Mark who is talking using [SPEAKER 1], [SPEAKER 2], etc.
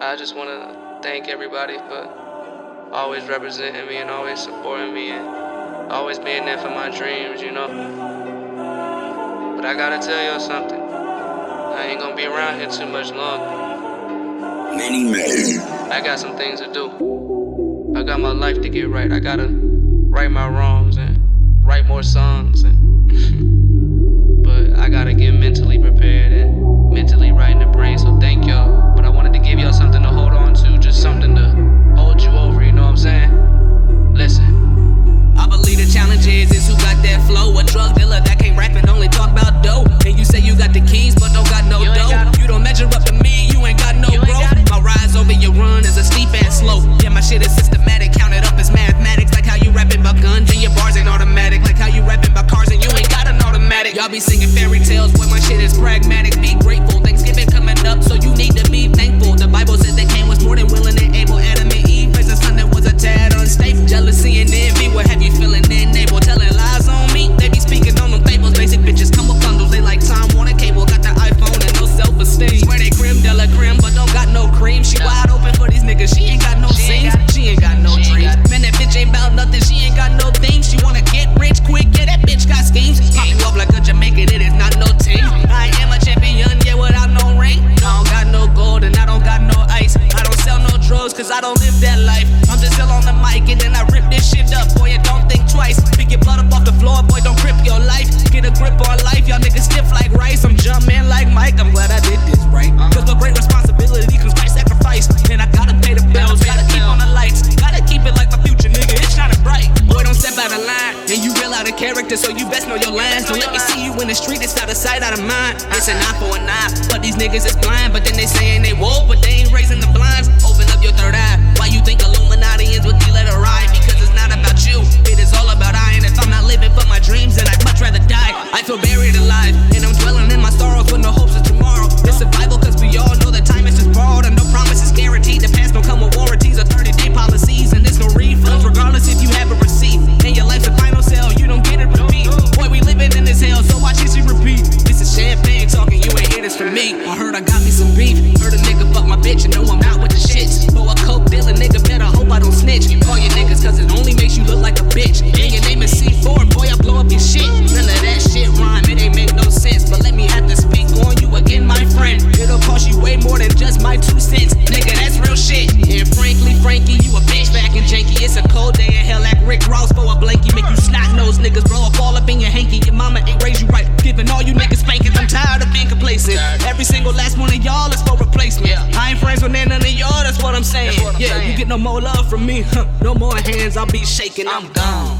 [SPEAKER 1] I just want to thank everybody for always representing me and always supporting me and always being there for my dreams, you know. But I gotta tell y'all something. I ain't gonna be around here too much longer.
[SPEAKER 2] Many men.
[SPEAKER 1] I got some things to do. I got my life to get right. I gotta right my wrongs and write more songs and I
[SPEAKER 3] don't live that character, so you best know your lines. Don't let me see you in the street, it's out of sight, out of mind. It's an eye for an eye, but these niggas is blind. But then they saying they woke, but they ain't raising the blinds. Open up your third eye. Why you think Illuminatians would be let it ride? Because it's not about you, it is all about I. And if I'm not living for my dreams, then I'd much rather die. I feel buried alive, some beef, heard a nigga fuck my bitch, and know I'm out with the shits. For a coke dealer, nigga, better hope I don't snitch. Call your niggas, cause it only makes you look like a bitch. And your name is C4, boy, I blow up your shit. None of that shit rhyme, it ain't make no sense. But let me have to speak on you again, my friend. It'll cost you way more than just my two cents. Nigga, that's real shit. And frankly, Frankie, you a bitch back in janky. It's a cold day in hell like Rick Ross for a blankie. Make you snot nose niggas blow up all up in your hanky. Your mama ain't raised you Every single last one of y'all is for replacement. I ain't friends with none of y'all, that's what I'm saying.
[SPEAKER 1] What I'm
[SPEAKER 3] yeah,
[SPEAKER 1] saying.
[SPEAKER 3] you get no more love from me. Huh. No more hands, I'll be shaking. I'm gone.